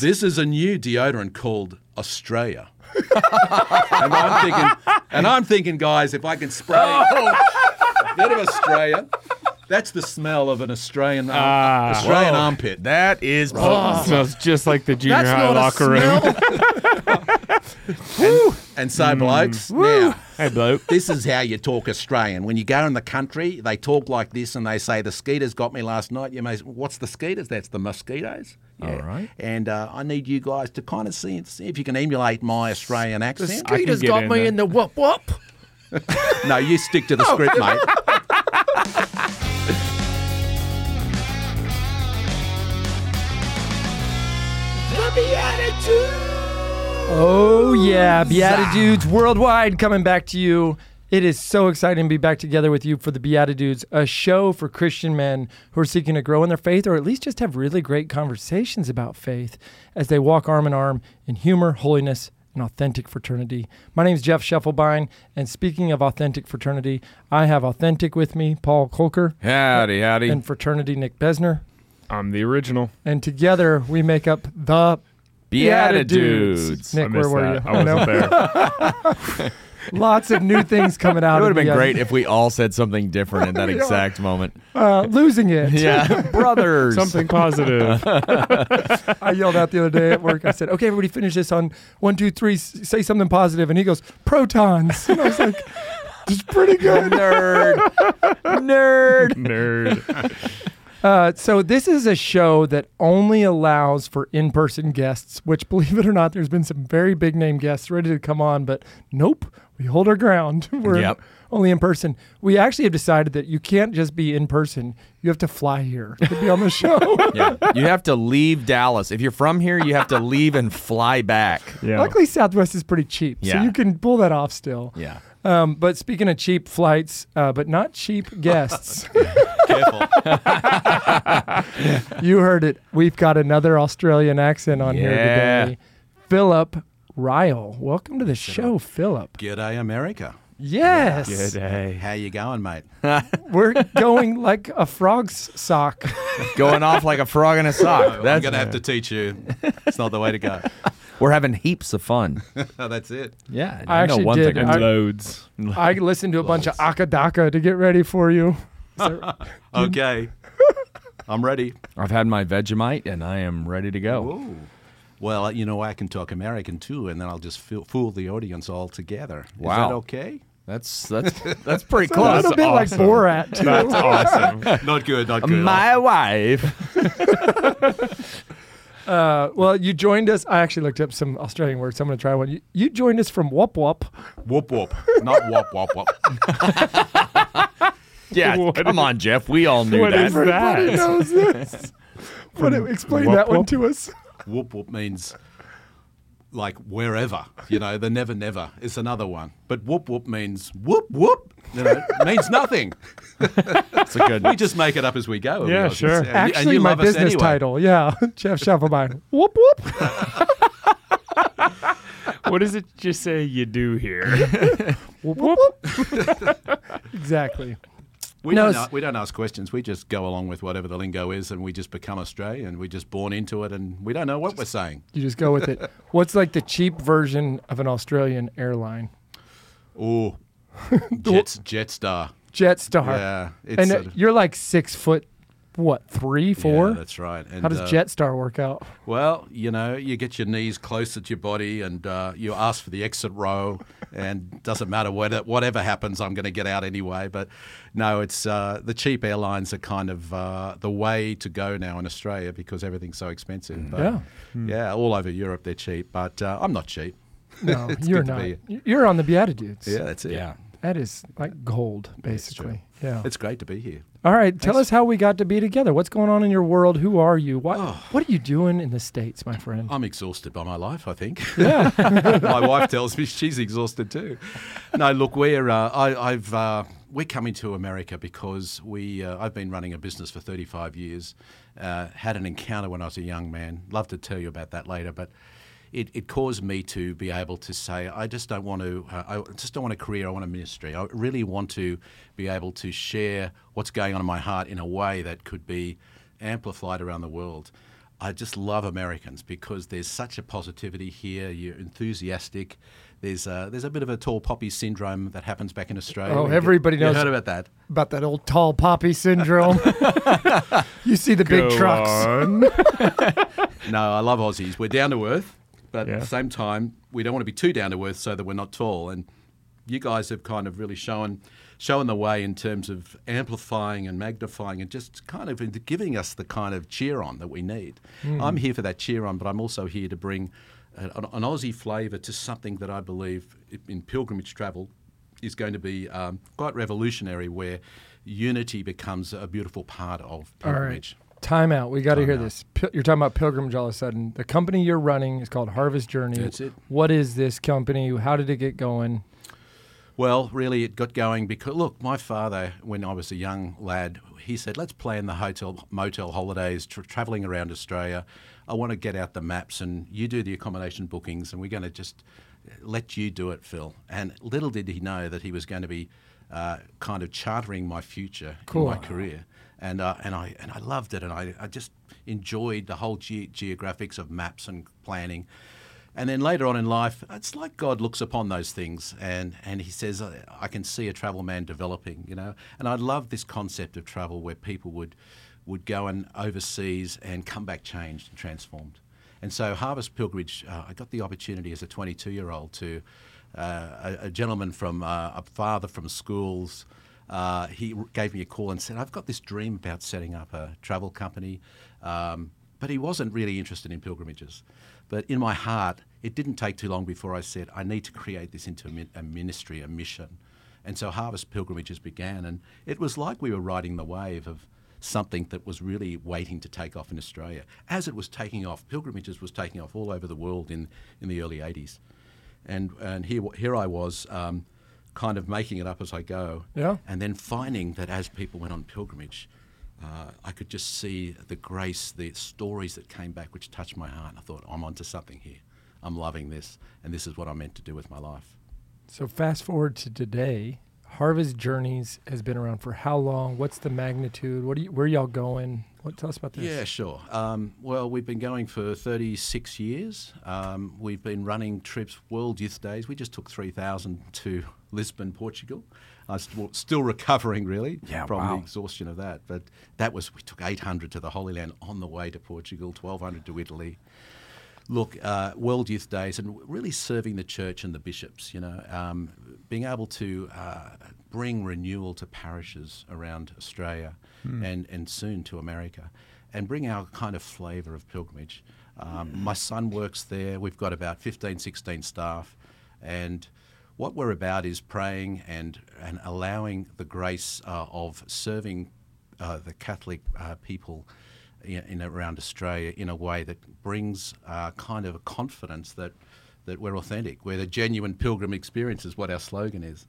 This is a new deodorant called Australia. and I'm thinking, and I'm thinking, guys, if I can spray a bit of Australia, that's the smell of an Australian uh, Ah. Australian Whoa. armpit. That is smells just like the junior That's high not a locker room. And, and so, blokes, now hey, bloke. this is how you talk Australian. When you go in the country, they talk like this and they say, The skeeters got me last night. You may say, What's the skeeters? That's the mosquitoes. Yeah. All right. And uh, I need you guys to kind of see, see if you can emulate my Australian accent. The can Peter's got in me there. in the whoop whoop. no, you stick to the script, mate. Oh, yeah. BeatiDudes Worldwide coming back to you. It is so exciting to be back together with you for the BeatiDudes, a show for Christian men who are seeking to grow in their faith or at least just have really great conversations about faith as they walk arm in arm in humor, holiness, and authentic fraternity. My name is Jeff Schiefelbein, and speaking of authentic fraternity, I have authentic with me, Paul Kolker, Howdy, howdy. and fraternity, Nick Besner. I'm the original. And together we make up the BeatiDudes. Nick, I where were that. you? I wasn't there. Lots of new things coming out. It would have been the- great if we all said something different at that We don't- exact moment. Uh, losing it. Yeah, brothers. Something positive. I yelled out the other day at work. I said, "Okay, everybody, finish this on one, two, three. Say something positive." And he goes, "Protons." And I was like, "It's pretty good." nerd, nerd. Nerd. Uh, so this is a show that only allows for in-person guests. Which, believe it or not, there's been some very big name guests ready to come on, but nope, we hold our ground. We're Yep. only in person. We actually have decided that you can't just be in person. You have to fly here to be on the show. Yeah, you have to leave Dallas. If you're from here, you have to leave and fly back. Yeah. Luckily, Southwest is pretty cheap, so you can pull that off still. Yeah. Um, but speaking of cheap flights, uh, but not cheap guests, Careful. you heard it. We've got another Australian accent on here Yeah. today. Philip Ryall. Welcome to the show, Philip. G'day, America. Yes. Good day. How you going, mate? We're going like a frog's sock. Going off like a frog in a sock. I'm That's going to have to teach you. It's not the way to go. We're having heaps of fun. Oh, that's it. Yeah, I actually one did. thing. And I- loads. I listened to a bunch of Acca Dacca to get ready for you. So- Okay. I'm ready. I've had my Vegemite and I am ready to go. Well, you know, I can talk American too, and then I'll just fool, fool the audience all together. Wow. that okay? That's that's that's pretty a close. little bit like. Borat. Too. That's awesome. Not good, not good. My wife. Uh, well, you joined us. I actually looked up some Australian words. So I'm going to try one. You, you joined us from Whoop Whoop. whoop whoop. Not whoop whoop whoop. Yeah, What come on, Jeff. We all knew What that. is that? Everybody knows this. What, explain Whoop that one Whoop? to us. whoop whoop means like wherever. You know, the never never is another one. But whoop whoop means whoop whoop. You know, means nothing. That's a good. One. We just make it up as we go. Yeah, It's- sure. and you- and Actually, you my love business anyway. title. Yeah. Jeff Schiefelbein. Whoop whoop. What does it just say you do here? whoop whoop. exactly. We, No, don't, we don't ask questions. We just go along with whatever the lingo is, and we just become Australian. We're just born into it, and we don't know what we're saying. You just go with it. What's like the cheap version of an Australian airline? Oh, Jets, Jetstar. Jetstar. Yeah, it's and sort of- you're like six foot, what, three, four? Yeah, that's right. And, How does uh, Jetstar work out? Well, you know, you get your knees close to your body, and uh, you ask for the exit row, and doesn't matter what, whatever happens, I'm going to get out anyway. But no, it's uh, the cheap airlines are kind of uh, the way to go now in Australia because everything's so expensive. But, Yeah. yeah, all over Europe they're cheap, but uh, I'm not cheap. No, you're not. You're on the BeatiDudes. Yeah, that's it. Yeah. That is like gold, basically. Yeah. It's great to be here. All right. Tell us how we got to be together. What's going on in your world? Who are you? What Oh. What are you doing in the states, my friend? I'm exhausted by my life, I think. yeah. my wife tells me she's exhausted too. No, look, we're uh, I, I've uh, we're coming to America because we uh, I've been running a business for 35 years. Uh, had an encounter when I was a young man. Love to tell you about that later, but. It, it caused me to be able to say, I just don't want to. Uh, I just don't want a career. I want a ministry. I really want to be able to share what's going on in my heart in a way that could be amplified around the world. I just love Americans because there's such a positivity here. You're enthusiastic. There's a, there's a bit of a tall poppy syndrome that happens back in Australia. Oh, You get- everybody you knows- heard about that. About that old tall poppy syndrome. you see the big trucks. No, I love Aussies. We're down to earth, but Yeah. at the same time, we don't want to be too down to earth so that we're not tall. And you guys have kind of really shown shown the way in terms of amplifying and magnifying and just kind of giving us the kind of cheer on that we need. I'm here for that cheer on, but I'm also here to bring an, an Aussie flavour to something that I believe in pilgrimage travel is going to be um, quite revolutionary, where unity becomes a beautiful part of pilgrimage. Time out. We got to hear out. this. Pil- You're talking about pilgrimage all of a sudden. The company you're running is called Harvest Journey. That's it. What is this company? How did it get going? Well, really, it got going because look, my father, when I was a young lad, he said, "Let's plan the hotel motel holidays, tra- traveling around Australia. I want to get out the maps, and you do the accommodation bookings, and we're going to just let you do it, Phil." And little did he know that he was going to be uh, kind of chartering my future Cool. in my career, and uh, and I and I loved it, and I, I just enjoyed the whole ge- geographics of maps and planning. And then later on in life, it's like God looks upon those things and, and He says, I can see a travel man developing, you know. And I love this concept of travel where people would, would go and overseas and come back changed and transformed. And so Harvest Pilgrimage, uh, I got the opportunity as a 22 year old to, uh, a, a gentleman from, uh, a father from schools, uh, he gave me a call and said, I've got this dream about setting up a travel company. Um, but he wasn't really interested in pilgrimages. But in my heart, it didn't take too long before I said, I need to create this into a, ministry, a mission. And so Harvest Pilgrimages began. And it was like we were riding the wave of something that was really waiting to take off in Australia. As it was taking off, pilgrimages was taking off all over the world in, in the early 80s. And, and here, here I was, um, kind of making it up as I go. Yeah. And then finding that as people went on pilgrimage, uh, I could just see the grace, the stories that came back, which touched my heart. I thought, I'm onto something here. I'm loving this, and this is what I'm meant to do with my life. So fast forward to today. Harvest Journeys has been around for how long? What's the magnitude? What are you, where y'all going? What tell us about this? Yeah, sure. Um, well, we've been going for 36 years. Um, we've been running trips, World Youth Days. We just took 3,000 to Lisbon, Portugal. I'm st- still recovering, really, Yeah, from wow. the exhaustion of that. But that was, we took 800 to the Holy Land on the way to Portugal, 1,200 to Italy. Look, uh, World Youth Days and really serving the church and the bishops, you know, um, being able to uh, bring renewal to parishes around Australia and, and soon to America and bring our kind of flavour of pilgrimage. Um, my son works there. We've got about 15, 16 staff. And what we're about is praying and, and allowing the grace uh, of serving uh, the Catholic uh, people in, in around Australia in a way that brings uh, kind of a confidence that that we're authentic. We're the genuine pilgrim experience is what our slogan is,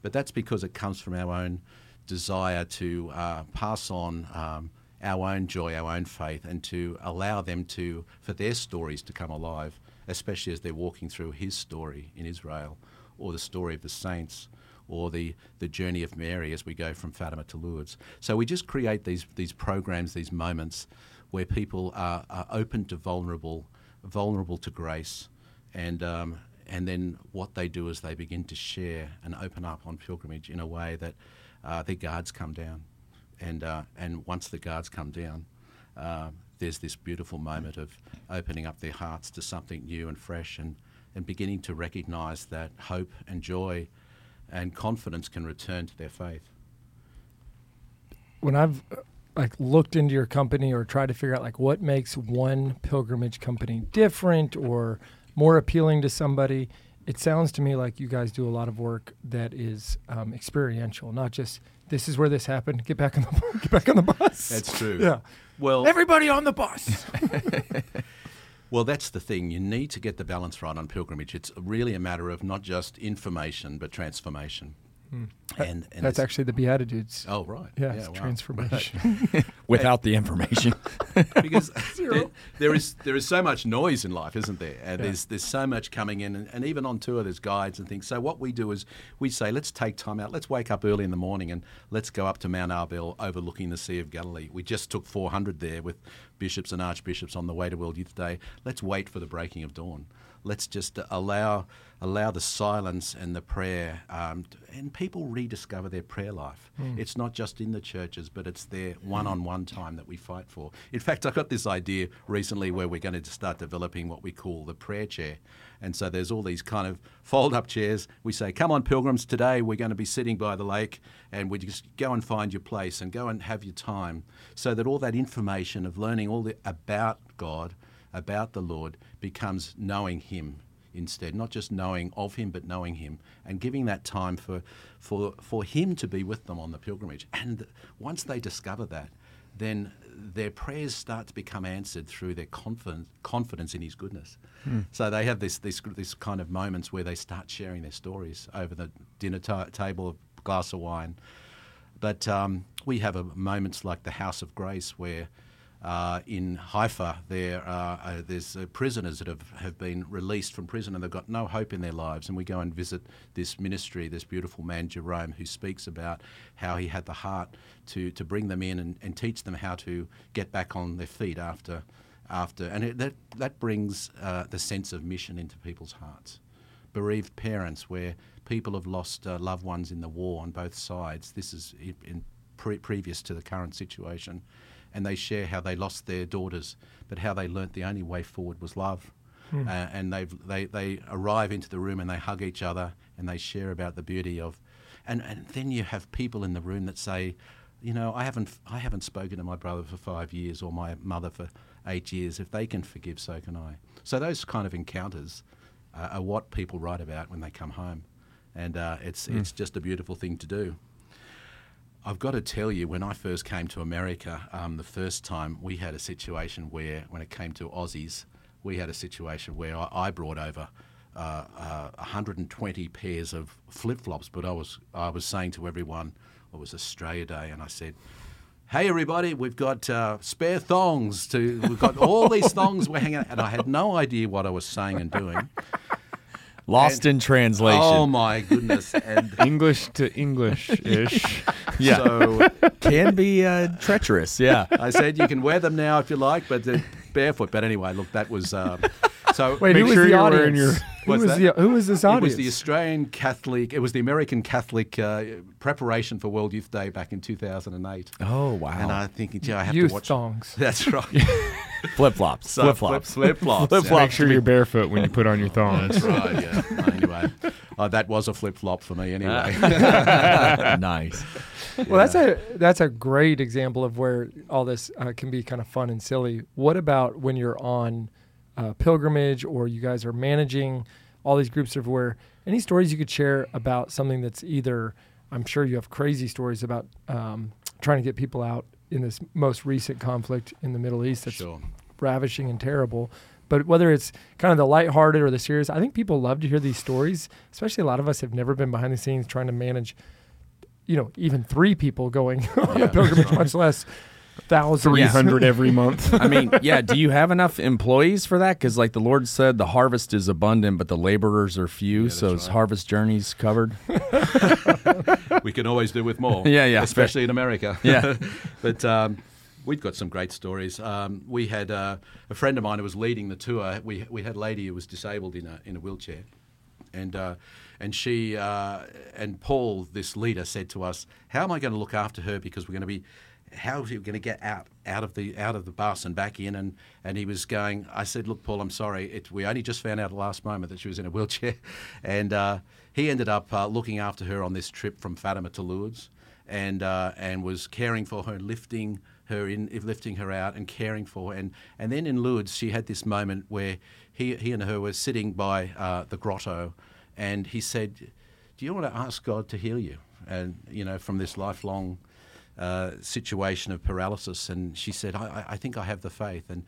but that's because it comes from our own desire to uh, pass on. Um, our own joy, our own faith, and to allow them to, for their stories to come alive, especially as they're walking through his story in Israel, or the story of the saints, or the, the journey of Mary as we go from Fatima to Lourdes. So we just create these, these programs, these moments where people are, are open to vulnerable, vulnerable to grace, and, um, and then what they do is they begin to share and open up on pilgrimage in a way that uh, their guards come down. And, uh, and once the guards come down, uh, there's this beautiful moment of opening up their hearts to something new and fresh and, and beginning to recognize that hope and joy and confidence can return to their faith. When I've uh, like looked into your company or tried to figure out like what makes one pilgrimage company different or more appealing to somebody, it sounds to me like you guys do a lot of work that is um, experiential, not just this is where this happened. Get back on the get back on the bus. That's true. Yeah. Well, Everybody on the bus. Well, that's the thing. You need to get the balance right on pilgrimage. It's really a matter of not just information, but transformation. Hmm. And, and That's actually the Beatitudes. Oh, right. yeah, it's wow. transformation. without the information. because there, there is there is so much noise in life, isn't there? Uh, and there's there's so much coming in, and, and even on tour there's guides and things. So what we do is we say, let's take time out. Let's wake up early in the morning and let's go up to Mount Arbel, overlooking the Sea of Galilee. We just took 400 there with bishops and archbishops on the way to World Youth Day. Let's wait for the breaking of dawn. Let's just allow allow the silence and the prayer, um, and people rediscover their prayer life. It's not just in the churches, but it's their one-on-one time that we fight for. In fact, I got this idea recently where we're going to start developing what we call the prayer chair. And so there's all these kind of fold-up chairs. We say, "Come on, pilgrims! Today we're going to be sitting by the lake, and we just go and find your place and go and have your time." So that all that information of learning all the, about God about the Lord becomes knowing Him instead, not just knowing of Him, but knowing Him, and giving that time for, for, for Him to be with them on the pilgrimage. And once they discover that, then their prayers start to become answered through their confidence, confidence in His goodness. So they have this, this, this kind of moments where they start sharing their stories over the dinner ta- table, a glass of wine. But um, we have a, moments like the House of Grace where uh, in Haifa there are, uh, there's uh, prisoners that have, have been released from prison and they've got no hope in their lives. And we go and visit this ministry, this beautiful man Jerome, who speaks about how he had the heart to, to bring them in and, and teach them how to get back on their feet after after, and it, that that brings uh, the sense of mission into people's hearts bereaved parents where people have lost uh, loved ones in the war on both sides. This is i- in pre- previous to the current situation. And they share how they lost their daughters, but how they learnt the only way forward was love. Uh, and they've, they, they arrive into the room and they hug each other and they share about the beauty of. And, and then you have people in the room that say, you know, I haven't, I haven't spoken to my brother for five years or my mother for eight years. If they can forgive, so can I. So those kind of encounters uh, are what people write about when they come home, and uh, it's it's just a beautiful thing to do. I've got to tell you, when I first came to America, um, the first time we had a situation where, when it came to Aussies, we had a situation where I, I brought over uh, uh, 120 pairs of flip flops, but I was I was saying to everyone, it was Australia Day, and I said. Hey everybody, we've got uh, spare thongs. To we've got all these thongs we're hanging, out, and I had no idea what I was saying and doing. Lost in translation. Oh my goodness! And English to English ish. yeah. so Can be uh, treacherous. Yeah. I said you can wear them now if you like, but they're barefoot. But anyway, look, that was um, so. Wait, who was sure the audience? wearing your- who was that? the who was this It was the Australian Catholic. It was the American Catholic uh, preparation for World Youth Day back in 2008. Oh wow. And I'm thinking, gee, I have Youth to watch. thongs. That's right. flip flops. So Flip flops. Flip flops. Flip yeah. flops. Make sure you're barefoot when you put on your thongs. That's right. Yeah. anyway, uh, that was a flip flop for me. Anyway. nice. Well, that's a that's a great example of where all this uh, can be kind of fun and silly. What about when you're on uh, pilgrimage or you guys are managing all these groups everywhere? Any stories you could share about something that's either I'm sure you have crazy stories about um, trying to get people out in this most recent conflict in the Middle East that's sure. ravishing and terrible. But whether it's kind of the lighthearted or the serious, I think people love to hear these stories. Especially a lot of us have never been behind the scenes trying to manage, you know, even three people going on Yeah, a pilgrimage, much less thousands. 300 every month. I mean, yeah. Do you have enough employees for that? Because, like the Lord said, the harvest is abundant, but the laborers are few. that's so, is right. harvest journeys covered? we can always do with more. Yeah, yeah. Especially in America. Yeah. but um, we've got some great stories. Um, we had uh, a friend of mine who was leading the tour. We, we had a lady who was disabled in a, in a wheelchair. And, uh, and she uh, and Paul, this leader, said to us, "How am I going to look after her? Because we're going to be, how are we going to get out out of the out of the bus and back in?" And and he was going. I said, "Look, Paul, I'm sorry. It, we only just found out at the last moment that she was in a wheelchair, and uh, he ended up uh, looking after her on this trip from Fatima to Lourdes, and uh, and was caring for her, lifting her in, lifting her out, and caring for her. And and then in Lourdes, she had this moment where he he and her were sitting by uh, the grotto, and he said, "Do you want to ask God to heal you?" And you know, from this lifelong uh, situation of paralysis, and she said, I, I- "I think I have the faith." And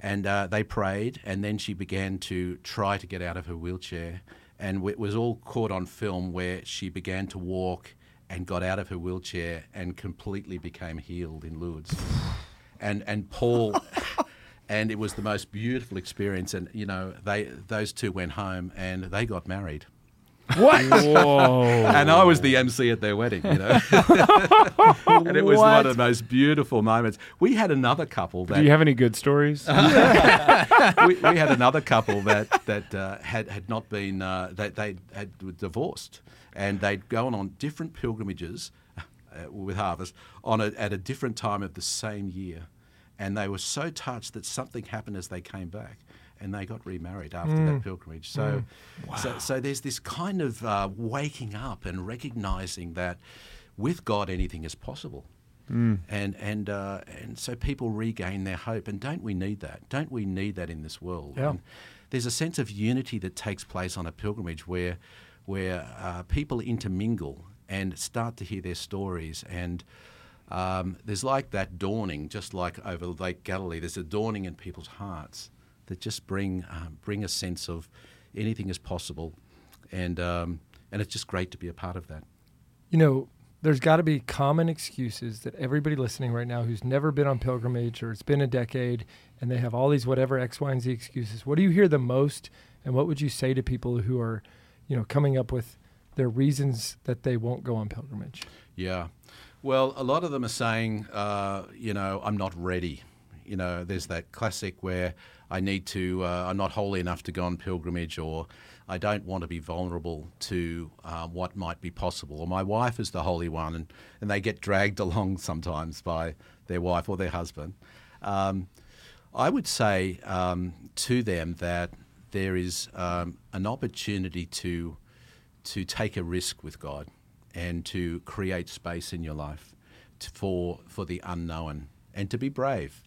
and uh, they prayed, and then she began to try to get out of her wheelchair, and it was all caught on film where she began to walk and got out of her wheelchair and completely became healed in Lourdes. And and Paul. And it was the most beautiful experience, and you know they those two went home and they got married. What? Whoa. and I was the MC at their wedding, you know. and it was one of the most beautiful moments. We had another couple that Do you have any good stories? we, we had another couple that that uh, had had not been uh, they they had were divorced, and they'd gone on different pilgrimages uh, with Harvest on a, at a different time of the same year, and they were so touched that something happened as they came back. And they got remarried after that pilgrimage. So, so, so there's this kind of uh, waking up and recognizing that with God anything is possible and and uh, and so people regain their hope. And don't we need that? Don't we need that in this world? Yeah. There's a sense of unity that takes place on a pilgrimage where where uh, people intermingle and start to hear their stories and. Um, there's like that dawning, just like over Lake Galilee. There's a dawning in people's hearts that just bring um, bring a sense of anything is possible, and um, and it's just great to be a part of that. you know, there's got to be common excuses that everybody listening right now who's never been on pilgrimage or it's been a decade and they have all these whatever X, Y, and Z excuses. What do you hear the most? And what would you say to people who are, you know, coming up with their reasons that they won't go on pilgrimage? Yeah. Well, a lot of them are saying, uh, you know, I'm not ready. You know, there's that classic where I need to, uh, I'm not holy enough to go on pilgrimage, or I don't want to be vulnerable to uh, what might be possible. Or my wife is the holy one, and, and they get dragged along sometimes by their wife or their husband. Um, I would say um, to them that there is um, an opportunity to to take a risk with God and to create space in your life to, for for the unknown and to be brave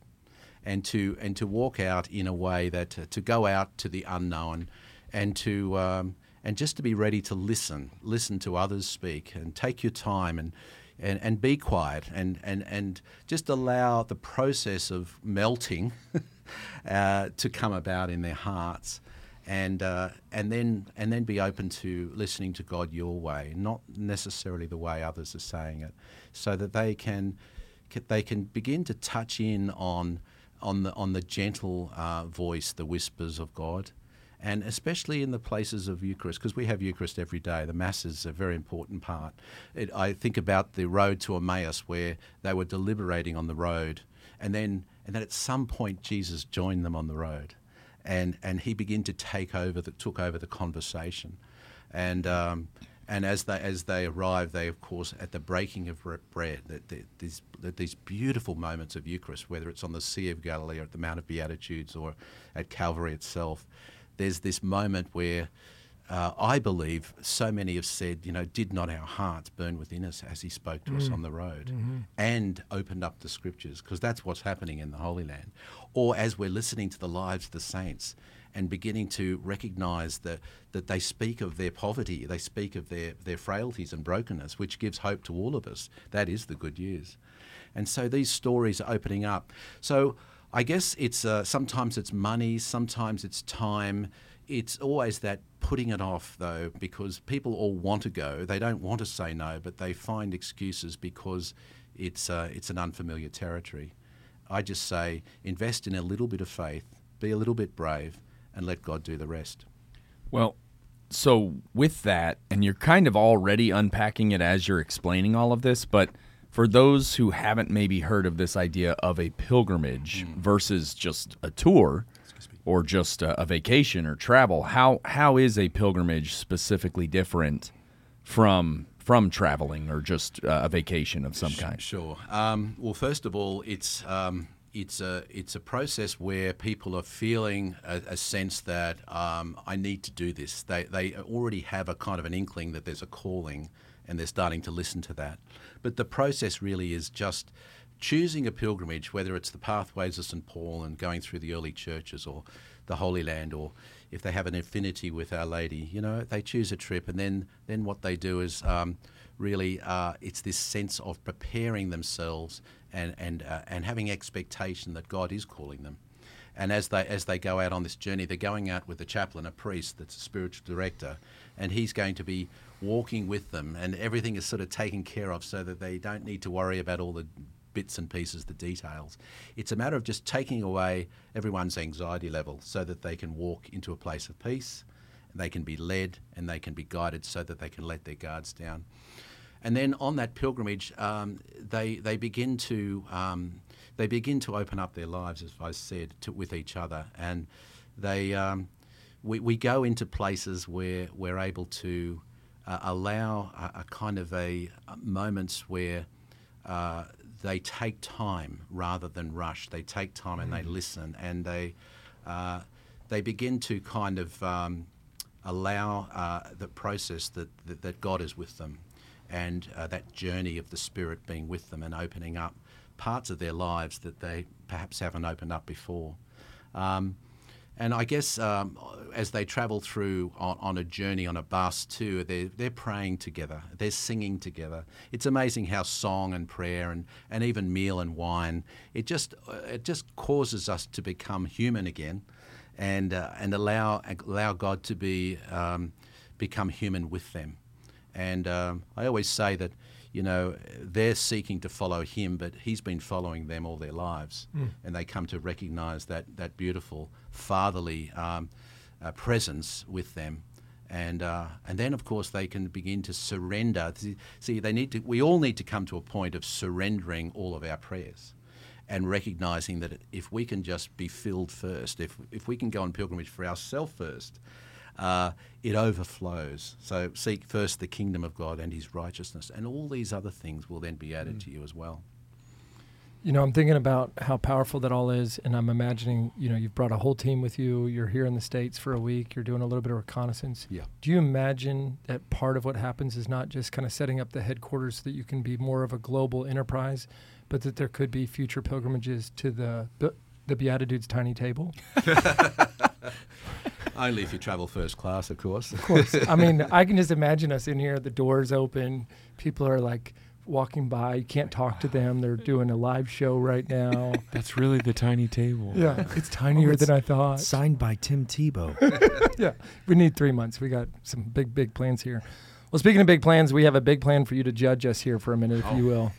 and to and to walk out in a way that uh, to go out to the unknown and to um, and just to be ready to listen listen to others speak and take your time and and, and be quiet and, and, and just allow the process of melting uh, to come about in their hearts and uh, and then and then be open to listening to God your way, not necessarily the way others are saying it, so that they can they can begin to touch in on on the on the gentle uh, voice, the whispers of God, and especially in the places of Eucharist, because we have Eucharist every day. The Mass is a very important part. It, I think about the road to Emmaus, where they were deliberating on the road, and then and then at some point Jesus joined them on the road and and he began to take over the took over the conversation, and um, and as they as they arrived, they of course at the breaking of bread, that these that these beautiful moments of Eucharist, whether it's on the Sea of Galilee or at the Mount of Beatitudes or at Calvary itself, there's this moment where. Uh, I believe so many have said, you know, did not our hearts burn within us as he spoke to us on the road and opened up the scriptures? Because that's what's happening in the Holy Land. Or as we're listening to the lives of the saints and beginning to recognize that, that they speak of their poverty, they speak of their, their frailties and brokenness, which gives hope to all of us. That is the good news. And so these stories are opening up. So I guess it's uh, sometimes it's money, sometimes it's time. It's always that putting it off, though, because people all want to go. They don't want to say no, but they find excuses because it's uh, it's an unfamiliar territory. I just say invest in a little bit of faith, be a little bit brave, and let God do the rest. Well, so with that, and you're kind of already unpacking it as you're explaining all of this, but for those who haven't maybe heard of this idea of a pilgrimage versus just a tour or just a, a vacation or travel, how how is a pilgrimage specifically different from from traveling or just uh, a vacation of some kind? Sure. Um, well, first of all, it's um, it's a it's a process where people are feeling a, a sense that um, I need to do this. They they already have a kind of an inkling that there's a calling, and they're starting to listen to that. But the process really is just choosing a pilgrimage, whether it's the pathways of St Paul and going through the early churches, or the Holy Land, or if they have an affinity with Our Lady, you know, they choose a trip, and then then what they do is um, really uh, it's this sense of preparing themselves and and uh, and having expectation that God is calling them, And as they as they go out on this journey, they're going out with a chaplain, a priest that's a spiritual director, and he's going to be walking with them, and everything is sort of taken care of so that they don't need to worry about all the bits and pieces, the details. It's a matter of just taking away everyone's anxiety level so that they can walk into a place of peace, they can be led and they can be guided so that they can let their guards down. And then on that pilgrimage, um, they they begin to um, they begin to open up their lives, as I said, to, with each other, and they um, we, we go into places where we're able to uh, allow a, a, kind of a, a moments where uh, they take time rather than rush. They take time and they listen, and they uh, they begin to kind of um, allow uh, the process that, that that God is with them, and uh, that journey of the Spirit being with them and opening up parts of their lives that they perhaps haven't opened up before. Um, and I guess um, as they travel through on, on, a journey on a bus too, they're, they're praying together, they're singing together. It's amazing how song and prayer and, and even meal and wine, it just, it just causes us to become human again and, uh, and allow, allow God to be, um, become human with them. And um, I always say that you know, they're seeking to follow him, but he's been following them all their lives. Mm. And they come to recognize that, that beautiful fatherly um, uh, presence with them. And, uh, and then, of course, they can begin to surrender. See, they need to, we all need to come to a point of surrendering all of our prayers and recognizing that if we can just be filled first, if, if we can go on pilgrimage for ourselves first, uh, it overflows. So seek first the kingdom of God and his righteousness, and all these other things will then be added mm. to you as well. You know, I'm thinking about how powerful that all is, and I'm imagining, you know, you've brought a whole team with you. You're here in the States for a week. You're doing a little bit of reconnaissance. Yeah. Do you imagine that part of what happens is not just kind of setting up the headquarters so that you can be more of a global enterprise, but that there could be future pilgrimages to the the BeatiDudes tiny table? Only if you travel first class, of course. Of course. I mean, I can just imagine us in here, the doors open, people are like walking by, you can't talk to them. They're doing a live show right now. That's really the tiny table. Yeah, it's tinier oh, it's than I thought. Signed by Tim Tebow. yeah, we need three months. We got some big, big plans here. Well, speaking of big plans, we have a big plan for you to judge us here for a minute, if oh, you will.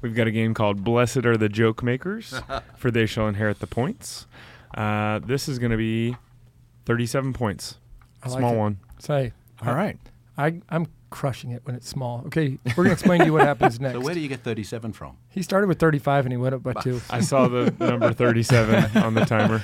We've got a game called Blessed Are the Joke Makers, for they shall inherit the points. Uh, this is going to be 37 points. I Small like one. Say. All right. I, I'm crushing it when it's small. Okay, we're going to explain to you what happens next. So where do you get 37 from? He started with 35 and he went up by two. I saw the number 37 on the timer.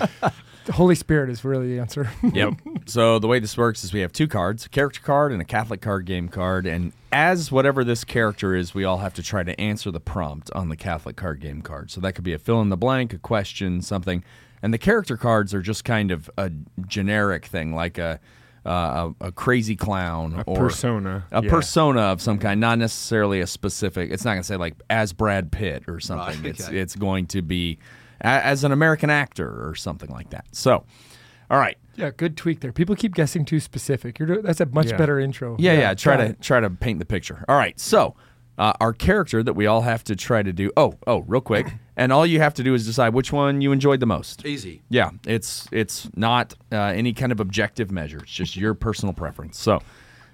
The Holy Spirit is really the answer. yep. So the way this works is we have two cards, a character card and a Catholic card game card, and as whatever this character is, we all have to try to answer the prompt on the Catholic card game card. So that could be a fill in the blank, a question, something. And the character cards are just kind of a generic thing, like a uh, a, a, crazy clown a or persona, a yeah. persona of some kind, not necessarily a specific. It's not going to say like as Brad Pitt or something. Right, it's it's going to be a, as an American actor or something like that. So, all right. Yeah, good tweak there. People keep guessing too specific. You're that's a much yeah. better intro. Yeah, yeah. yeah try to it. try to paint the picture. All right. So uh, our character that we all have to try to do. Oh, oh, real quick, and all you have to do is decide which one you enjoyed the most. Easy. Yeah, it's it's not uh, any kind of objective measure. It's just your personal preference. So.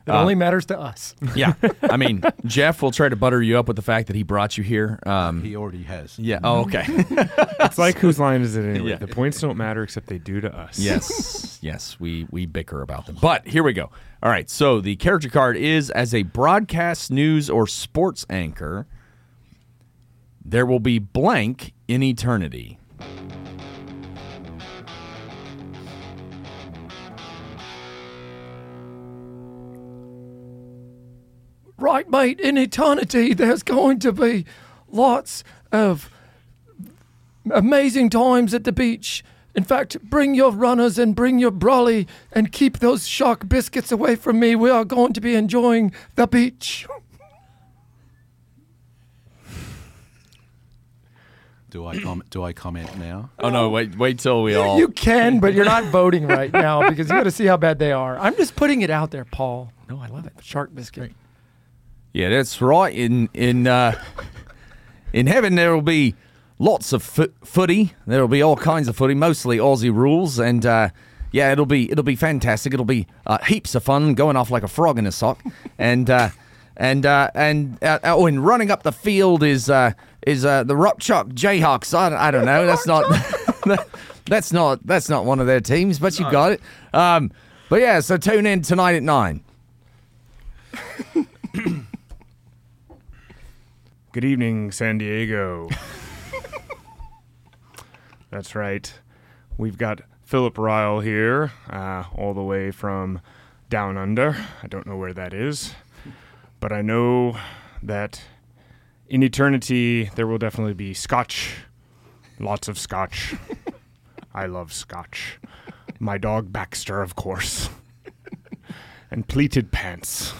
It uh, only matters to us. yeah, I mean, Jeff will try to butter you up with the fact that he brought you here. Um, he already has. Yeah. Oh, okay. it's like whose line is it anyway? Yeah. The points don't matter except they do to us. Yes. yes. We we bicker about them. But here we go. All right. So the character card is as a broadcast news or sports anchor. There will be blank in eternity. Right, mate, in eternity, there's going to be lots of amazing times at the beach in fact, bring your runners and bring your brolly and keep those shark biscuits away from me. We are going to be enjoying the beach. Do I comment? Do I comment now? Oh no! Wait, wait till we all. You can, but you're not voting right now because you got to see how bad they are. I'm just putting it out there, Paul. No, I love it. Shark biscuit. Yeah, that's right. In in uh, in heaven there will be lots of fo- footy. There'll be all kinds of footy, mostly Aussie rules, and uh, yeah, it'll be it'll be fantastic. It'll be uh, heaps of fun, going off like a frog in a sock, and uh, and uh, and uh, oh, and running up the field is uh, is uh, the Rockchalk Jayhawks. I, I don't know. That's not that's not that's not one of their teams, but you got it. Um, but yeah, so tune in tonight at nine. Good evening, San Diego. That's right. We've got Philip Ryall here, uh, all the way from down under. I don't know where that is, but I know that in eternity there will definitely be scotch. Lots of scotch. I love scotch. My dog Baxter, of course. and pleated pants.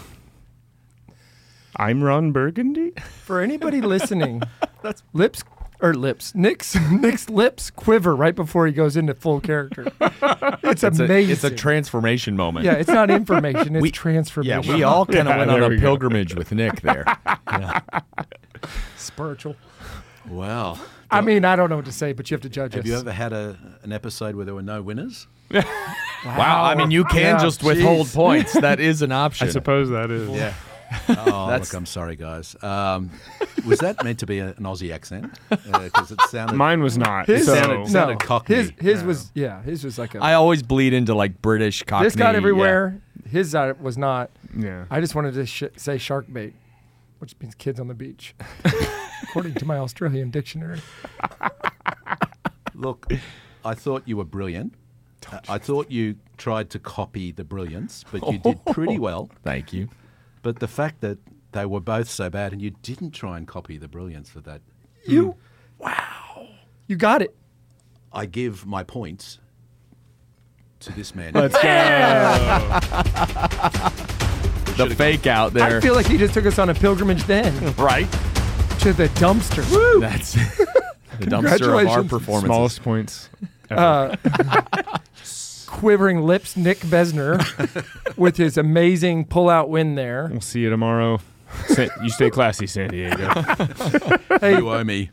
I'm Ron Burgundy. For anybody listening, lips or lips. Nick's Nick's lips quiver right before he goes into full character. It's, It's a, amazing. it's a transformation moment. yeah, it's not information. It's We- Yeah, transformation. we all kind of Yeah, went on we a go. pilgrimage with Nick there. Yeah. Spiritual. Wow. I mean, I don't know what to say, but you have to judge Have us. you ever had a, an episode where there were no winners? Wow, I mean, you can Yeah, just withhold jeez. points. That is an option. I suppose that is. Yeah. Oh, That's- look, I'm sorry, guys. Um, was that meant to be a, an Aussie accent? Because it sounded. Mine was not. His so sounded- no, sounded cockney. his his Yeah. was yeah, his was like a. I always bleed into like British Cockney. this got yeah. everywhere. His uh, was not. yeah. I just wanted to sh- say shark bait, which means kids on the beach, according to my Australian dictionary. Look, I thought you were brilliant. Uh, I thought you tried to copy the brilliance, but you did pretty well. Thank you. But the fact that they were both so bad and you didn't try and copy the brilliance for that, You, wow, you got it. I give my points to this man. Let's go. The fake out there. I feel like he just took us on a pilgrimage then right. to the dumpster. That's the dumpster of our Congratulations. performances. Smallest points. Ever. Uh, quivering lips, Nick Besner, with his amazing pull-out win there. we'll see you tomorrow. Sa- you stay classy, San Diego. Hey, you owe me.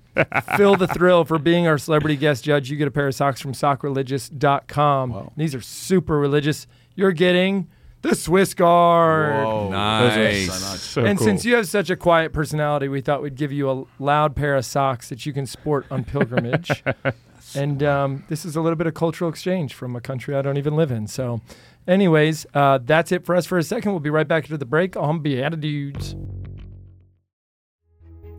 Phil the Thrill for being our celebrity guest judge. You get a pair of socks from sockreligious.com. Wow. These are super religious. You're getting the Swiss Guard. Whoa. Nice. So. So and cool. since you have such a quiet personality, we thought we'd give you a loud pair of socks that you can sport on pilgrimage. and um, this is a little bit of cultural exchange from a country I don't even live in. So, anyways, uh, that's it for us for a second. We'll be right back after the break on BeatiDudes.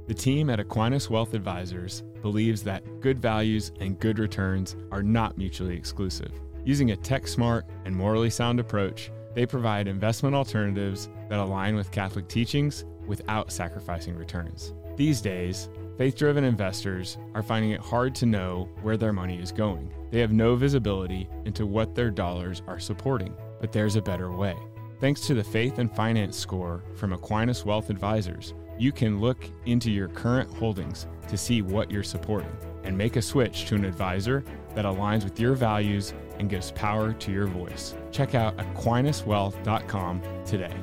The team at Aquinas Wealth Advisors believes that good values and good returns are not mutually exclusive. Using a tech smart and morally sound approach, they provide investment alternatives that align with Catholic teachings without sacrificing returns. These days, faith driven investors are finding it hard to know where their money is going. They have no visibility into what their dollars are supporting, but there's a better way. Thanks to the Faith and Finance Score from Aquinas Wealth Advisors, you can look into your current holdings to see what you're supporting and make a switch to an advisor that aligns with your values and gives power to your voice. Check out AquinasWealth.com today.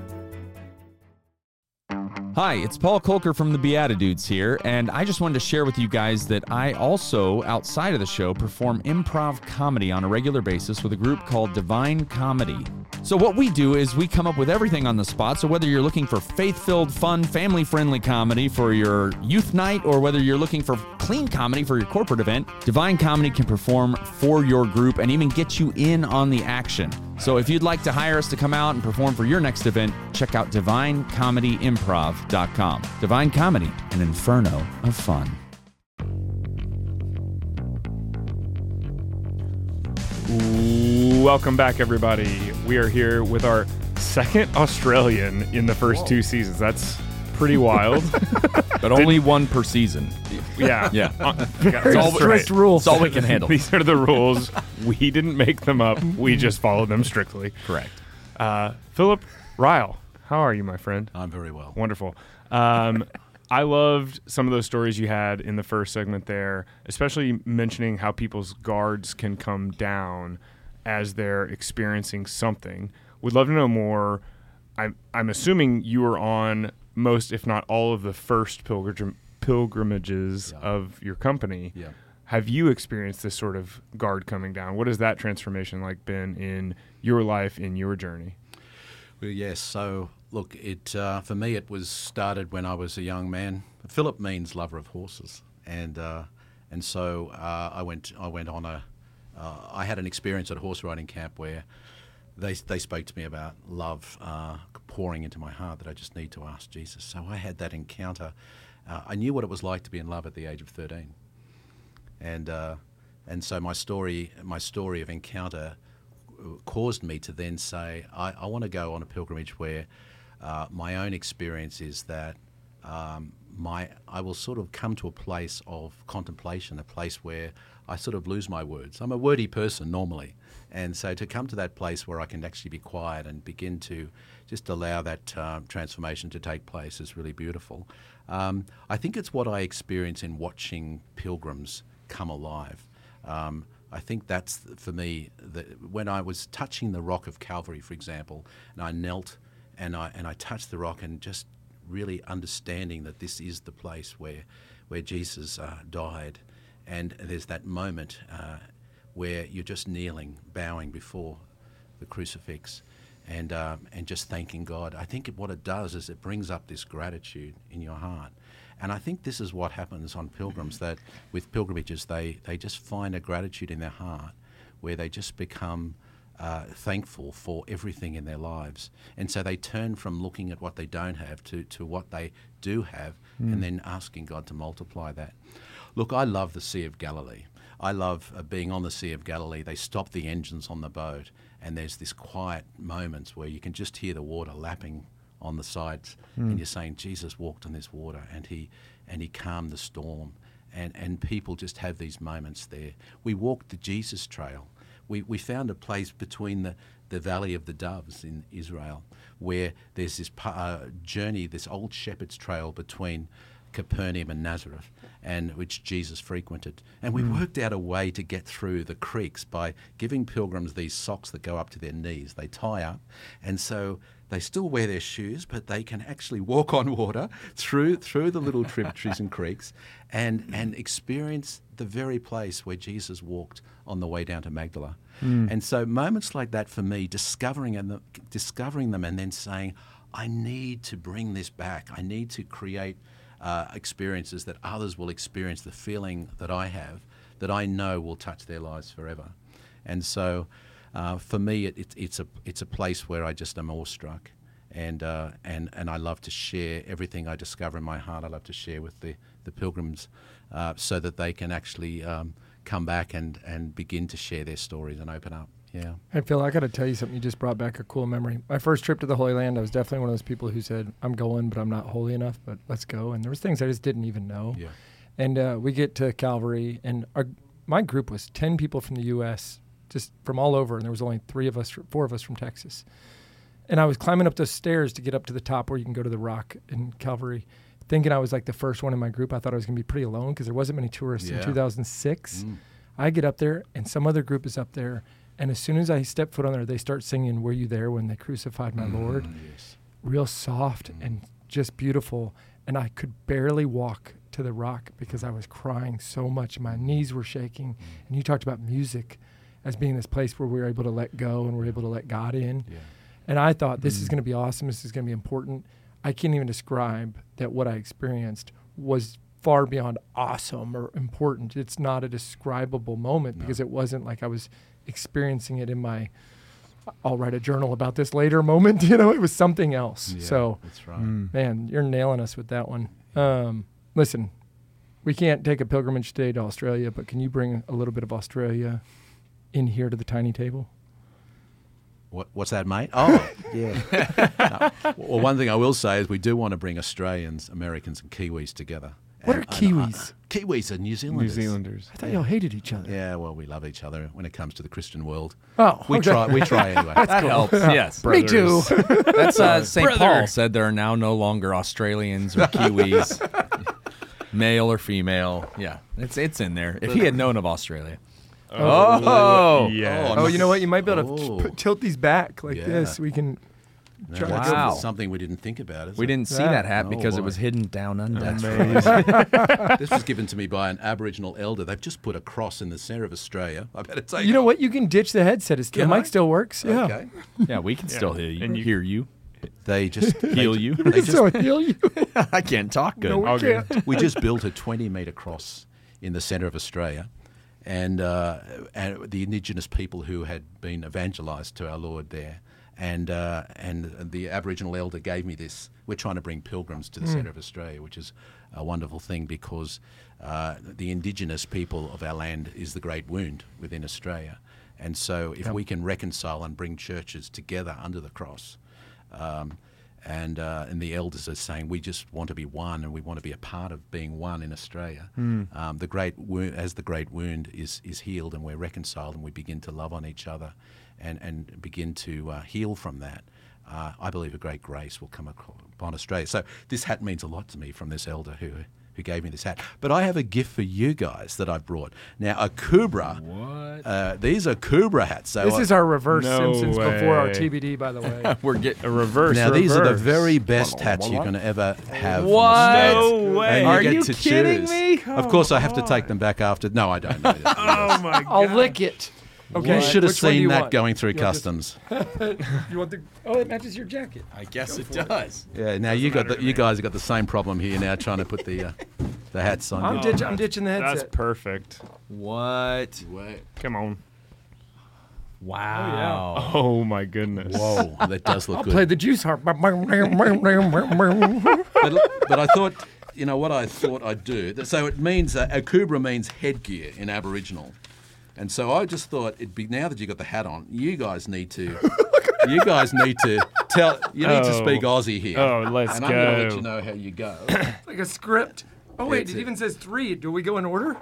Hi, it's Paul Kolker from the BeatiDudes here, and I just wanted to share with you guys that I also, outside of the show, perform improv comedy on a regular basis with a group called Divine Comedy. So, what we do is we come up with everything on the spot. So, whether you're looking for faith filled, fun, family friendly comedy for your youth night, or whether you're looking for clean comedy for your corporate event, Divine Comedy can perform for your group and even get you in on the action. So if you'd like to hire us to come out and perform for your next event, check out divinecomedyimprov.com. Divine Comedy, an inferno of fun. Welcome back, everybody. We are here with our second Australian in the first two seasons. That's pretty wild. But only one per season. yeah. Yeah. Uh, Very that's all- strict right. rules. That's all we can handle. These are the rules. We didn't make them up. We just follow them strictly. Correct. Uh, Philip Ryall, how are you, my friend? I'm very well. Wonderful. Um, I loved some of those stories you had in the first segment there, especially mentioning how people's guards can come down as they're experiencing something. Would love to know more. I'm, I'm assuming you were on most, if not all, of the first pilgrim pilgrimages Yeah. of your company, Yeah. have you experienced this sort of guard coming down? What has that transformation like been in your life, in your journey? Well, yes. So, look, it uh, for me it was started when I was a young man. Philip means lover of horses, and uh, and so uh, I went I went on a uh, I had an experience at a horse riding camp where they they spoke to me about love uh, pouring into my heart that I just need to ask Jesus. So I had that encounter. Uh, I knew what it was like to be in love at the age of thirteen, and uh, and so my story my story of encounter caused me to then say, I, I want to go on a pilgrimage where uh, my own experience is that um, my I will sort of come to a place of contemplation, a place where I sort of lose my words. I'm a wordy person normally, and so to come to that place where I can actually be quiet and begin to just allow that uh, transformation to take place is really beautiful. Um, I think it's what I experience in watching pilgrims come alive. Um, I think that's for me the, when I was touching the rock of Calvary, for example, and I knelt and I and I touched the rock and just really understanding that this is the place where where Jesus uh, died, and there's that moment uh, where you're just kneeling, bowing before the crucifix, and uh, and just thanking God. I think what it does is it brings up this gratitude in your heart. And I think this is what happens on pilgrims that with pilgrimages they, they just find a gratitude in their heart where they just become uh, thankful for everything in their lives. And so they turn from looking at what they don't have to, to what they do have and then asking God to multiply that. Look, I love the Sea of Galilee. I love uh, being on the Sea of Galilee. They stop the engines on the boat, and there's this quiet moments where you can just hear the water lapping on the sides, and you're saying Jesus walked on this water, and he and he calmed the storm, and and people just have these moments there. We walked the Jesus Trail. We we found a place between the the Valley of the Doves in Israel, where there's this uh, journey, this old shepherd's trail between Capernaum and Nazareth, and which Jesus frequented. And we hmm. worked out a way to get through the creeks by giving pilgrims these socks that go up to their knees. They tie up, and so they still wear their shoes, but they can actually walk on water through through the little tributaries and creeks, and and experience the very place where Jesus walked on the way down to Magdala. Hmm. And so moments like that for me, discovering and discovering them, and then saying, I need to bring this back. I need to create uh, experiences that others will experience the feeling that I have, that I know will touch their lives forever. And so, uh, for me, it, it, it's a it's a place where I just am awestruck, and uh, and and I love to share everything I discover in my heart. I love to share with the the pilgrims, uh, so that they can actually um, come back and and begin to share their stories and open up. Yeah. Hey Phil, I got to tell you something. You just brought back a cool memory. My first trip to the Holy Land, I was definitely one of those people who said, "I'm going, but I'm not holy enough. But let's go." And there was things I just didn't even know. Yeah. And uh, we get to Calvary, and our my group was ten people from the U.S., just from all over, and there was only three of us, four of us from Texas. And I was climbing up those stairs to get up to the top where you can go to the rock in Calvary, thinking I was like the first one in my group. I thought I was going to be pretty alone because there wasn't many tourists in 2006. Mm. I get up there, and some other group is up there. And as soon as I step foot on there, they start singing "Were You There When They Crucified My mm, Lord?" Mm, yes. real soft mm. and just beautiful. And I could barely walk to the rock because I was crying so much. My knees were shaking. Mm. And you talked about music as being this place where we are able to let go and we're able to let God in. Yeah. And I thought this is going to be awesome. This is going to be important. I can't even describe that what I experienced was far beyond awesome or important. It's not a describable moment No. because it wasn't like I was experiencing it in my I'll write a journal about this later moment, you know, it was something else. Yeah, So, that's right. Mm. man, you're nailing us with that one. Um, listen, we can't take a pilgrimage today to Australia, but can you bring a little bit of Australia in here to the tiny table? What, what's that, mate? Oh, yeah. No. Well, one thing I will say is we do want to bring Australians, Americans, and Kiwis together. What are And- and, Kiwis? uh, Kiwis are New New Zealanders. Zealanders. I thought y'all hated each other. Yeah, well, we love each other when it comes to the Christian world. Oh, We okay. try. We try anyway. That helps. Yes. Me too. That's uh, St. Brother. Paul said there are now no longer Australians or Kiwis, male or female. Yeah, it's it's in there. If he had known of Australia, Oh. yeah. oh, you know what? You might be able to Oh. put, tilt these back like Yeah. this. We can. No, Try- that's Wow. something we didn't think about. Is We it? didn't see Yeah. that hat Oh, because it was hidden down under. This was given to me by an Aboriginal elder. They've just put a cross in the centre of Australia. I better take. You know it what? You can ditch the headset. It's, the Can mic still works. Yeah. Okay. Yeah, we can still hear you. And you- hear you. They just Heal you. They just, so I heal you. I can't talk good. No, we All can't. we just built a 20 metre cross in the centre of Australia, and uh, and the indigenous people who had been evangelised to our Lord there, and uh, and the Aboriginal elder gave me this. We're trying to bring pilgrims to the centre of Australia, which is a wonderful thing because uh, the indigenous people of our land is the great wound within Australia, and so if we can reconcile and bring churches together under the cross. Um, and uh, and the elders are saying we just want to be one and we want to be a part of being one in Australia. Um, the great wound, as the great wound is is healed and we're reconciled and we begin to love on each other, and and begin to uh, heal from that. Uh, I believe a great grace will come upon Australia. So this hat means a lot to me from this elder who who gave me this hat. But I have a gift for you guys that I've brought. Now a Kubra. What? Uh, these are Kubra hats. So This I- is our reverse No Simpsons before our. TBD, by the way. We're getting A reverse. Now these are the very best hats you can ever have. from What? Australia. No way. And Are get you to kidding choose. me? Of course, I have to take them back after. No, I don't. Know that. Oh my god! I'll lick it. Okay. you should have which one do seen you that want? going through You'll just- customs. You want the? Oh, it matches your jacket. I guess it does. Yeah. Now you got matter the, to you me. guys have got the same problem here now, trying to put the uh, the hats on. I'm, you. ditch, I'm ditching the headset. That's headset. perfect. What? Wait. Come on. Wow. Oh my goodness. Whoa, that does look I'll good. play the juice harp. but, but I thought, you know, what I thought I'd do. So it means uh, akubra means headgear in Aboriginal, and so I just thought it'd be now that you got the hat on, you guys need to, you guys need to tell, you need to Oh. speak Aussie here. Oh, let's and I'm going to let go. you know how you go. like a script. Oh wait, It's it a- even says three. Do we go in order?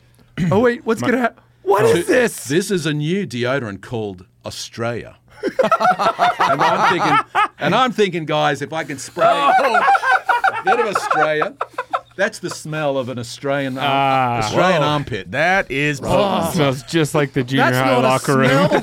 oh wait, what's gonna happen? What is this? This is a new deodorant called Australia. And I'm thinking, and I'm thinking, guys, if I can spray a bit of Australia, that's the smell of an Australian arm- Ah. Australian Whoa. armpit. That is. smells just like the junior That's high not locker a room.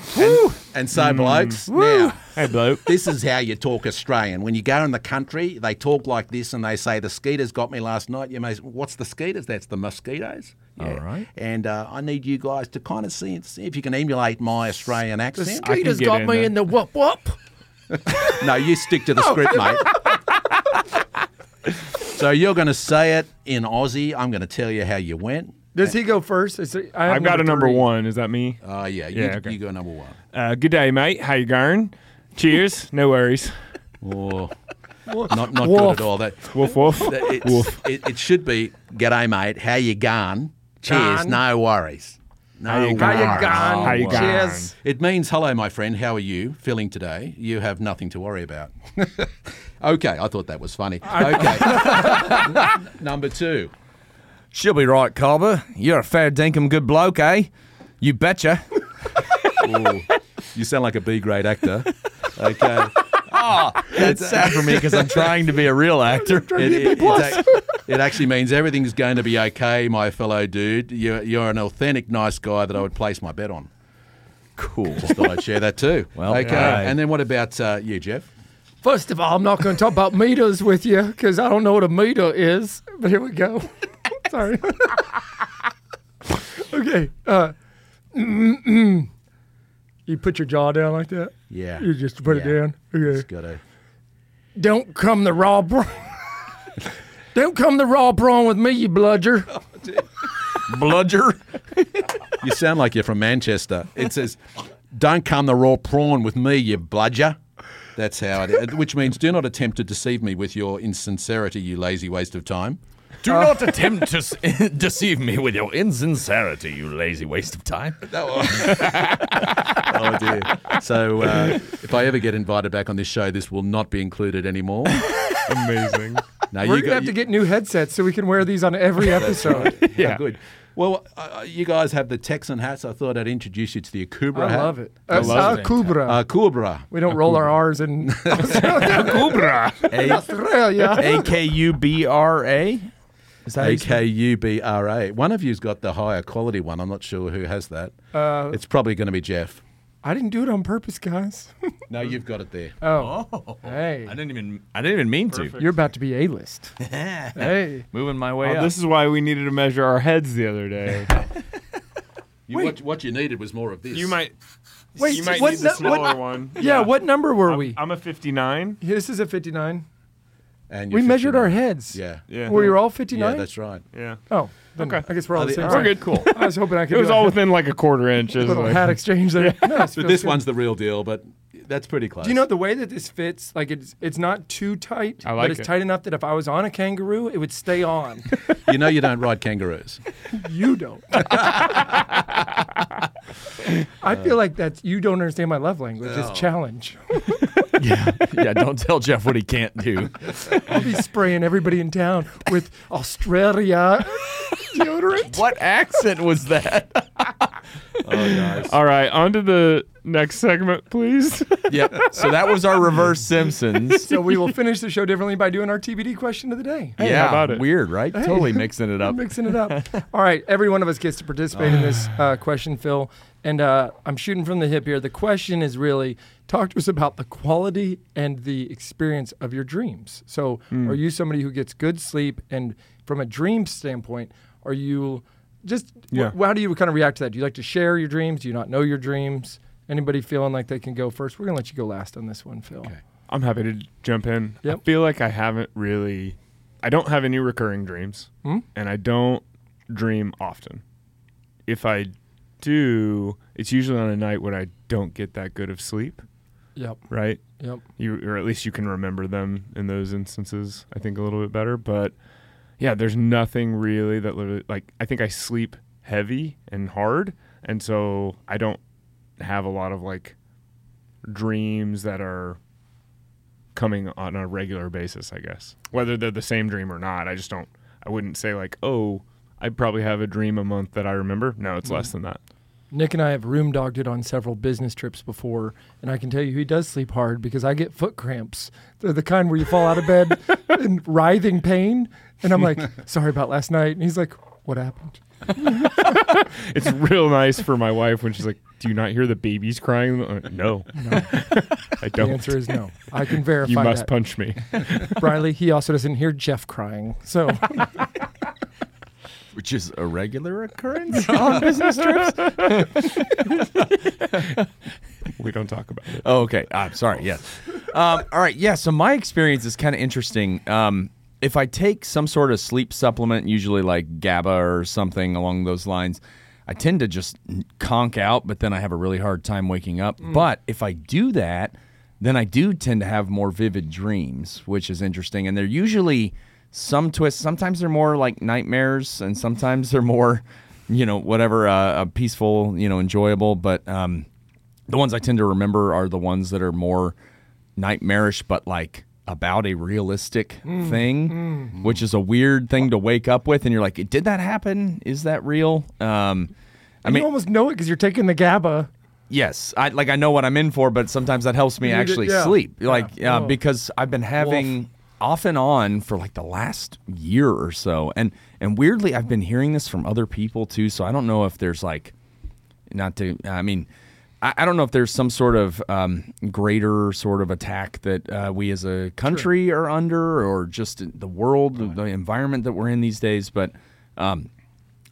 smell. And so, blokes, now hey, bloke. this is how you talk Australian. When you go in the country, they talk like this, and they say, "The skeeters got me last night." You may, what's the skeeters? That's the mosquitoes. Yeah. All right. And uh, I need you guys to kind of see, see if you can emulate my Australian accent. I can skeeters get got in me there. in the whoop whoop. No, you stick to the script, mate. so you're going to say it in Aussie. I'm going to tell you how you went. Does he go first? Is it- I have I've got a number three. one. Is that me? Oh, yeah. You, Yeah, okay. you go number one. Uh, good day, mate. How you going? Cheers. No worries. Oh, not not Woof. good at all. That, Woof woof. that it's, Woof. it, it should be, g'day, mate. How you gone? Cheers. Gone. No worries. No How you worries. How you How gone? How you gone? Cheers. It means, hello, my friend. How are you feeling today? You have nothing to worry about. okay, I thought that was funny. Okay. number two. She'll be right, cobber. You're a fair dinkum good bloke, eh? You betcha. Ooh, you sound like a B grade actor. Okay. That's sad for me because I'm trying to be a real actor. It, it, it's ac- it actually means everything's going to be okay, my fellow dude. You're, you're an authentic, nice guy that I would place my bet on. Cool. Just thought I'd share that too. Well, okay. yeah. And then what about uh, you, Jeff? First of all, I'm not going to talk about meters with you because I don't know what a meter is. But here we go. Sorry. okay. Uh, mm, mm. You put your jaw down like that. Yeah. You just put Yeah. it down. Okay. Just gotta. Don't come the raw prawn. Don't come the raw prawn with me, you bludger. Bludger. You sound like you're from Manchester. It says, "Don't come the raw prawn with me, you bludger." That's how it is. Which means, do not attempt to deceive me with your insincerity, you lazy waste of time. Do not attempt to s- deceive me with your insincerity, you lazy waste of time. oh dear. So uh, if I ever get invited back on this show, this will not be included anymore. Amazing. Now We're you going to got have to get new headsets so we can wear these on every episode. yeah, Yeah. good. Well, uh, you guys have the Texan hats. I thought I'd introduce you to the Akubra I hat. love it. I love Uh, it. Kubra. Uh, Kubra. we don't roll our R's in Cobra. Australia. A K U B R A. Is that how A you say K U B R A. One of you's got the higher quality one. I'm not sure who has that. Uh, It's probably going to be Jeff. I didn't do it on purpose, guys. No, you've got it there. oh, hey, I didn't even I didn't even mean to. you're about to be a list. hey, Moving my way Oh, up. this is why we needed to measure our heads the other day. You, Wait. what, what you needed was more of this. you might. Wait, you might what need the nu- smaller what- one. yeah. What number were I'm, we? I'm a 59. This is a 59. And We you're measured our heads. Yeah. Yeah. Were you all 59? Yeah, that's right. Yeah. Oh, then Okay. I guess we're all the same. We're good. Cool. I was hoping I could It was do all within like a quarter inch. It was little like- hat exchange there. No, this But this good. one's the real deal, but that's pretty close. Do you know the way that this fits? Like it's it's not too tight, I like but it's it. tight enough that if I was on a kangaroo, it would stay on. you know you don't ride kangaroos. you don't. I feel like that's you don't understand my love language. It's Oh. challenge. yeah, yeah. Don't tell Jeff what he can't do. I'll be spraying everybody in town with Australia deodorant. what accent was that? Oh, nice. All right, on to the next segment, please. yep. So that was our reverse Simpsons. So we will finish the show differently by doing our TBD question of the day. Hey, yeah, how about it? weird, right? Totally mixing it up. mixing it up. All right, every one of us gets to participate in this uh, question, Phil. And uh, I'm shooting from the hip here. The question is really talk to us about the quality and the experience of your dreams. So, are you somebody who gets good sleep? And from a dream standpoint, are you just, wh- Yeah. how do you kind of react to that? Do you like to share your dreams? Do you not know your dreams? Anybody feeling like they can go first? We're going to let you go last on this one, Phil. Okay. I'm happy to jump in. Yep. I feel like I haven't really. I don't have any recurring dreams, Hmm? and I don't dream often. If I do, it's usually on a night when I don't get that good of sleep. Yep. Right? Yep. you or at least you can remember them in those instances i think a little bit better but yeah there's nothing really that literally like i think i sleep heavy and hard and so i don't have a lot of like dreams that are coming on a regular basis i guess whether they're the same dream or not i just don't i wouldn't say like oh i probably have a dream a month that i remember no it's less mm-hmm. than that Nick and I have room dogged it on several business trips before, and I can tell you he does sleep hard because I get foot cramps. They're the kind where you fall out of bed in writhing pain, and I'm like, "Sorry about last night," and he's like, "What happened?" it's real nice for my wife when she's like do you not hear the babies crying Uh, no No, i don't The answer is no. I can verify you must that. punch me Riley. he also doesn't hear Jeff crying, so Which is a regular occurrence on business trips. we don't talk about it Oh, okay. I'm sorry. Yes. Um, all right. Yeah. So my experience is kind of interesting. Um, if I take some sort of sleep supplement, usually like GABA or something along those lines, I tend to just conk out, but then I have a really hard time waking up. But if I do that, then I do tend to have more vivid dreams, which is interesting. And they're usually some twists. Sometimes they're more like nightmares, and sometimes they're more, you know, whatever, uh, uh, peaceful, you know, enjoyable. But um, the ones I tend to remember are the ones that are more nightmarish, but like about a realistic Mm. thing, which is a weird thing to wake up with, and you're like, "Did that happen? Is that real?" Um, I you mean, you almost know it because you're taking the GABA. yes, I like I know what I'm in for, but sometimes that helps me You need it- actually yeah. sleep, like Yeah. uh, Oh. because I've been having off and on for like the last year or so, and and weirdly, I've been hearing this from other people too. So I don't know if there's like not to i mean I, I don't know if there's some sort of um, greater sort of attack that uh, we as a country are under or just the world the environment that we're in these days but um,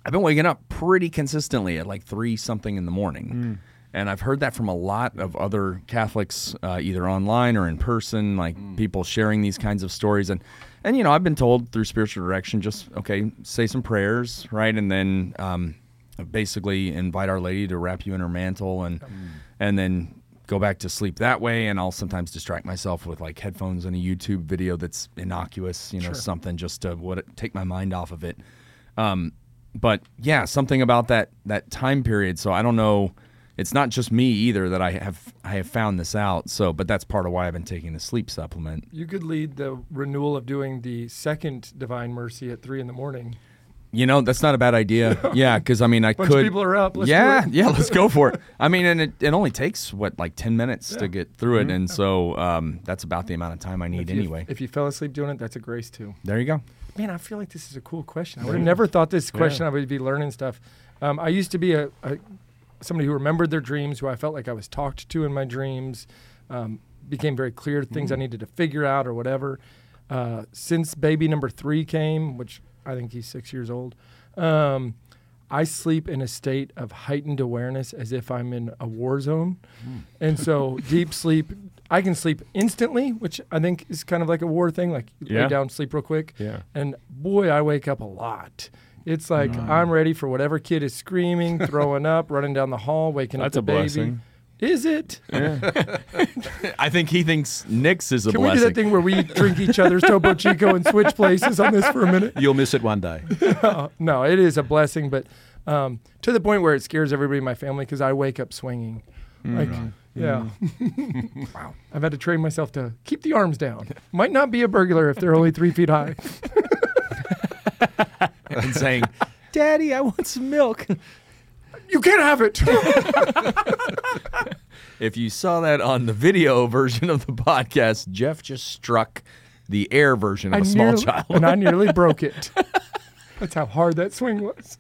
i've been waking up pretty consistently at like three something in the morning and i've heard that from a lot of other catholics uh, either online or in person like people sharing these kinds of stories and and you know i've been told through spiritual direction just okay say some prayers right and then um, basically invite Our Lady to wrap you in her mantle and and then go back to sleep that way. And I'll sometimes distract myself with like headphones and a YouTube video that's innocuous, you know, something just to what take my mind off of it. Um, but yeah, something about that that time period. So I don't know. It's not just me either that I have I have found this out. So, but that's part of why I've been taking the sleep supplement. You could lead the renewal of doing the second Divine Mercy at three in the morning. You know, that's not a bad idea. Yeah, because I mean, I Bunch could. people are up. Let's yeah, yeah, let's go for it. I mean, and it, it only takes what like ten minutes Yeah. to get through it, and so um, that's about the amount of time I need If you- anyway. If you fell asleep doing it, that's a grace too. there you go. Man, I feel like this is a cool question. I would have never thought this question I would be learning stuff. Um, I used to be a, a somebody who remembered their dreams, who I felt like I was talked to in my dreams, um, became very clear things I needed to figure out or whatever. Uh, since baby number three came, which I think he's six years old, um, I sleep in a state of heightened awareness as if I'm in a war zone. And so deep sleep, I can sleep instantly, which I think is kind of like a war thing. Like Yeah. lay down, sleep real quick. Yeah. And boy, I wake up a lot. It's like mm. I'm ready for whatever kid is screaming, throwing up, running down the hall, waking That's up a baby. blessing. Is it? I think he thinks Nick's is a Can we do that thing where we drink each other's Topo Chico and switch places on this for a minute? You'll miss it one day. Uh, no, it is a blessing, but um, to the point where it scares everybody in my family because I wake up swinging. Mm. Like, yeah. Mm. wow. I've had to train myself to keep the arms down. Might not be a burglar if they're only three feet high. and saying, "Daddy, I want some milk." You can't have it. If you saw that on the video version of the podcast, Jeff just struck the air version of I a small nearly, child. and I nearly broke it. That's how hard that swing was.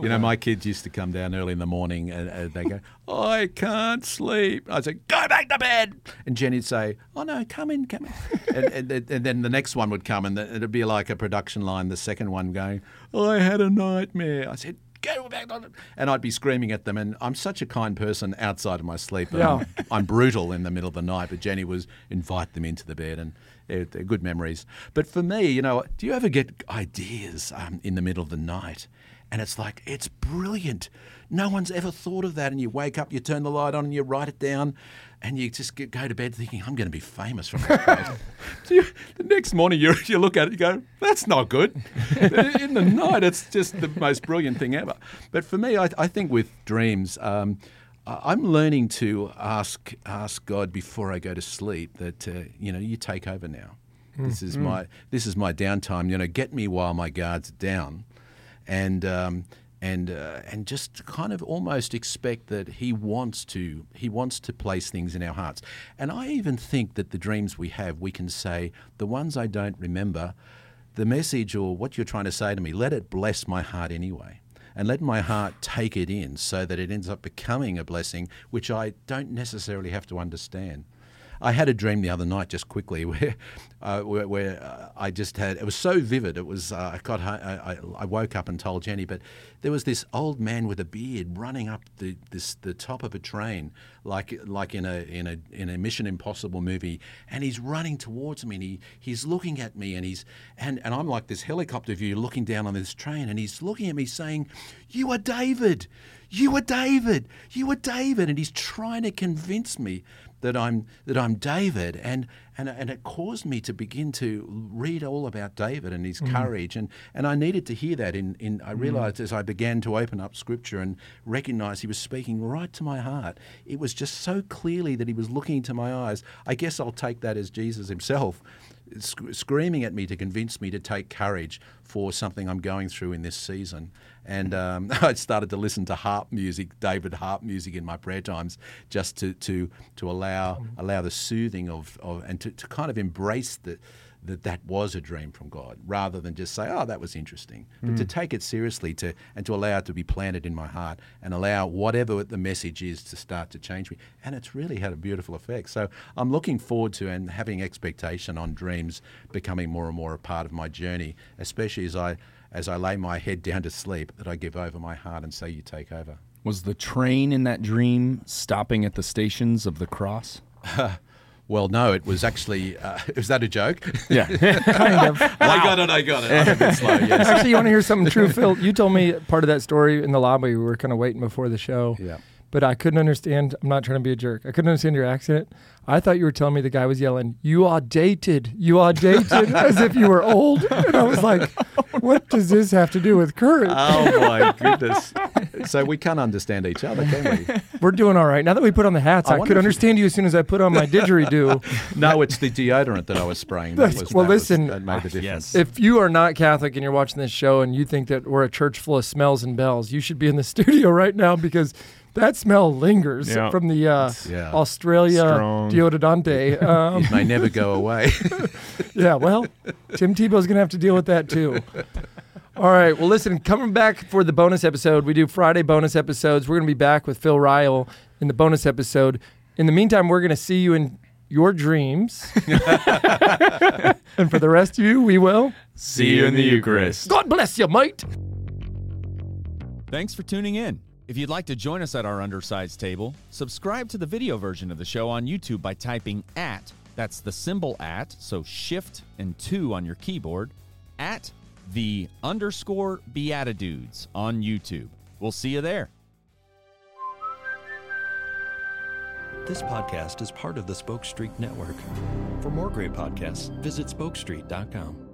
You know, my kids used to come down early in the morning and, and they go, I can't sleep. I'd say, go back to bed. And Jenny'd say, oh, no, come in, come in. and, and, then- and then the next one would come and it'd be like a production line, the second one going, I had a nightmare. I said, go back on it. And I'd be screaming at them. And I'm such a kind person outside of my sleep. Yeah. I'm, I'm brutal in the middle of the night. But Jenny was invite them into the bed and they're, they're good memories. But for me, you know, do you ever get ideas um, in the middle of the night? And it's like, it's brilliant. No one's ever thought of that. And you wake up, you turn the light on, and you write it down, and you just get, go to bed thinking, I'm going to be famous from that. so you, the next morning, you, you look at it, you go, that's not good. in the night, it's just the most brilliant thing ever. But for me, I, I think with dreams, um, I'm learning to ask ask God before I go to sleep that uh, you know you take over now. This is my this is my downtime. You know, get me while my guard's down, and um, and uh, and just kind of almost expect that He wants to He wants to place things in our hearts. And I even think that the dreams we have, we can say the ones I don't remember, the message or what you're trying to say to me, let it bless my heart anyway and let my heart take it in so that it ends up becoming a blessing which I don't necessarily have to understand. I had a dream the other night, just quickly, where, uh, where, where uh, I just had. It was so vivid. It was. Uh, I got. I, I, woke up and told Jenny, but there was this old man with a beard running up the this the top of a train, like like in a in a in a Mission Impossible movie, and he's running towards me, and he he's looking at me, and he's and and I'm like this helicopter view looking down on this train, and he's looking at me saying, "You are David." You are David. You are David, and he's trying to convince me that I'm that I'm David, and and and it caused me to begin to read all about David and his mm. courage, and and I needed to hear that. In in I mm. realized as I began to open up Scripture and recognize he was speaking right to my heart. It was just so clearly that he was looking into my eyes. I guess I'll take that as Jesus himself. Sc- Screaming at me to convince me to take courage for something I'm going through in this season, and um, I started to listen to harp music, David harp music, in my prayer times, just to to to allow allow the soothing of, of and to, to kind of embrace the that that was a dream from God, rather than just say, "Oh, that was interesting," but to hmm. take it seriously, to and to allow it to be planted in my heart, and allow whatever the message is to start to change me, and it's really had a beautiful effect. So I'm looking forward to and having expectation on dreams becoming more and more a part of my journey, especially as I as I lay my head down to sleep, that I give over my heart and say, "You take over." Was the train in that dream stopping at the stations of the cross? Well, no, it was actually. Uh, is that a joke? Yeah. kind of. I got it. I got it. I'm a bit slow. Yes. Actually, you want to hear something true, Phil? You told me part of that story in the lobby. We were kind of waiting before the show. Yeah. But I couldn't understand. I'm not trying to be a jerk. I couldn't understand your accent. I thought you were telling me the guy was yelling, "You are dated. You are dated," as if you were old. And I was like, "What does this have to do with courage?" Oh my goodness! So we can't understand each other, can we? We're doing all right now that we put on the hats. I I, could if you- understand you as soon as I put on my didgeridoo. No, it's the deodorant that I was spraying. That was, well, that was- listen, that made the difference. yes. if you are not Catholic and you're watching this show and you think that we're a church full of smells and bells, you should be in the studio right now because that smell lingers Yeah. from the uh, Yeah. Australia Strong. deodorante. Um, It may never go away. yeah, well, Tim Tebow's going to have to deal with that too. All right. Well, listen, coming back for the bonus episode, we do Friday bonus episodes. We're going to be back with Phil Ryall in the bonus episode. In the meantime, we're going to see you in your dreams. and for the rest of you, we will. See you in the Eucharist. God bless you, mate. Thanks for tuning in. If you'd like to join us at our undersized table, subscribe to the video version of the show on YouTube by typing at, that's the symbol at, so shift and two on your keyboard, at the underscore BeatiDudes on YouTube. We'll see you there. This podcast is part of the Spoke Street Network. For more great podcasts, visit spokestreet.com.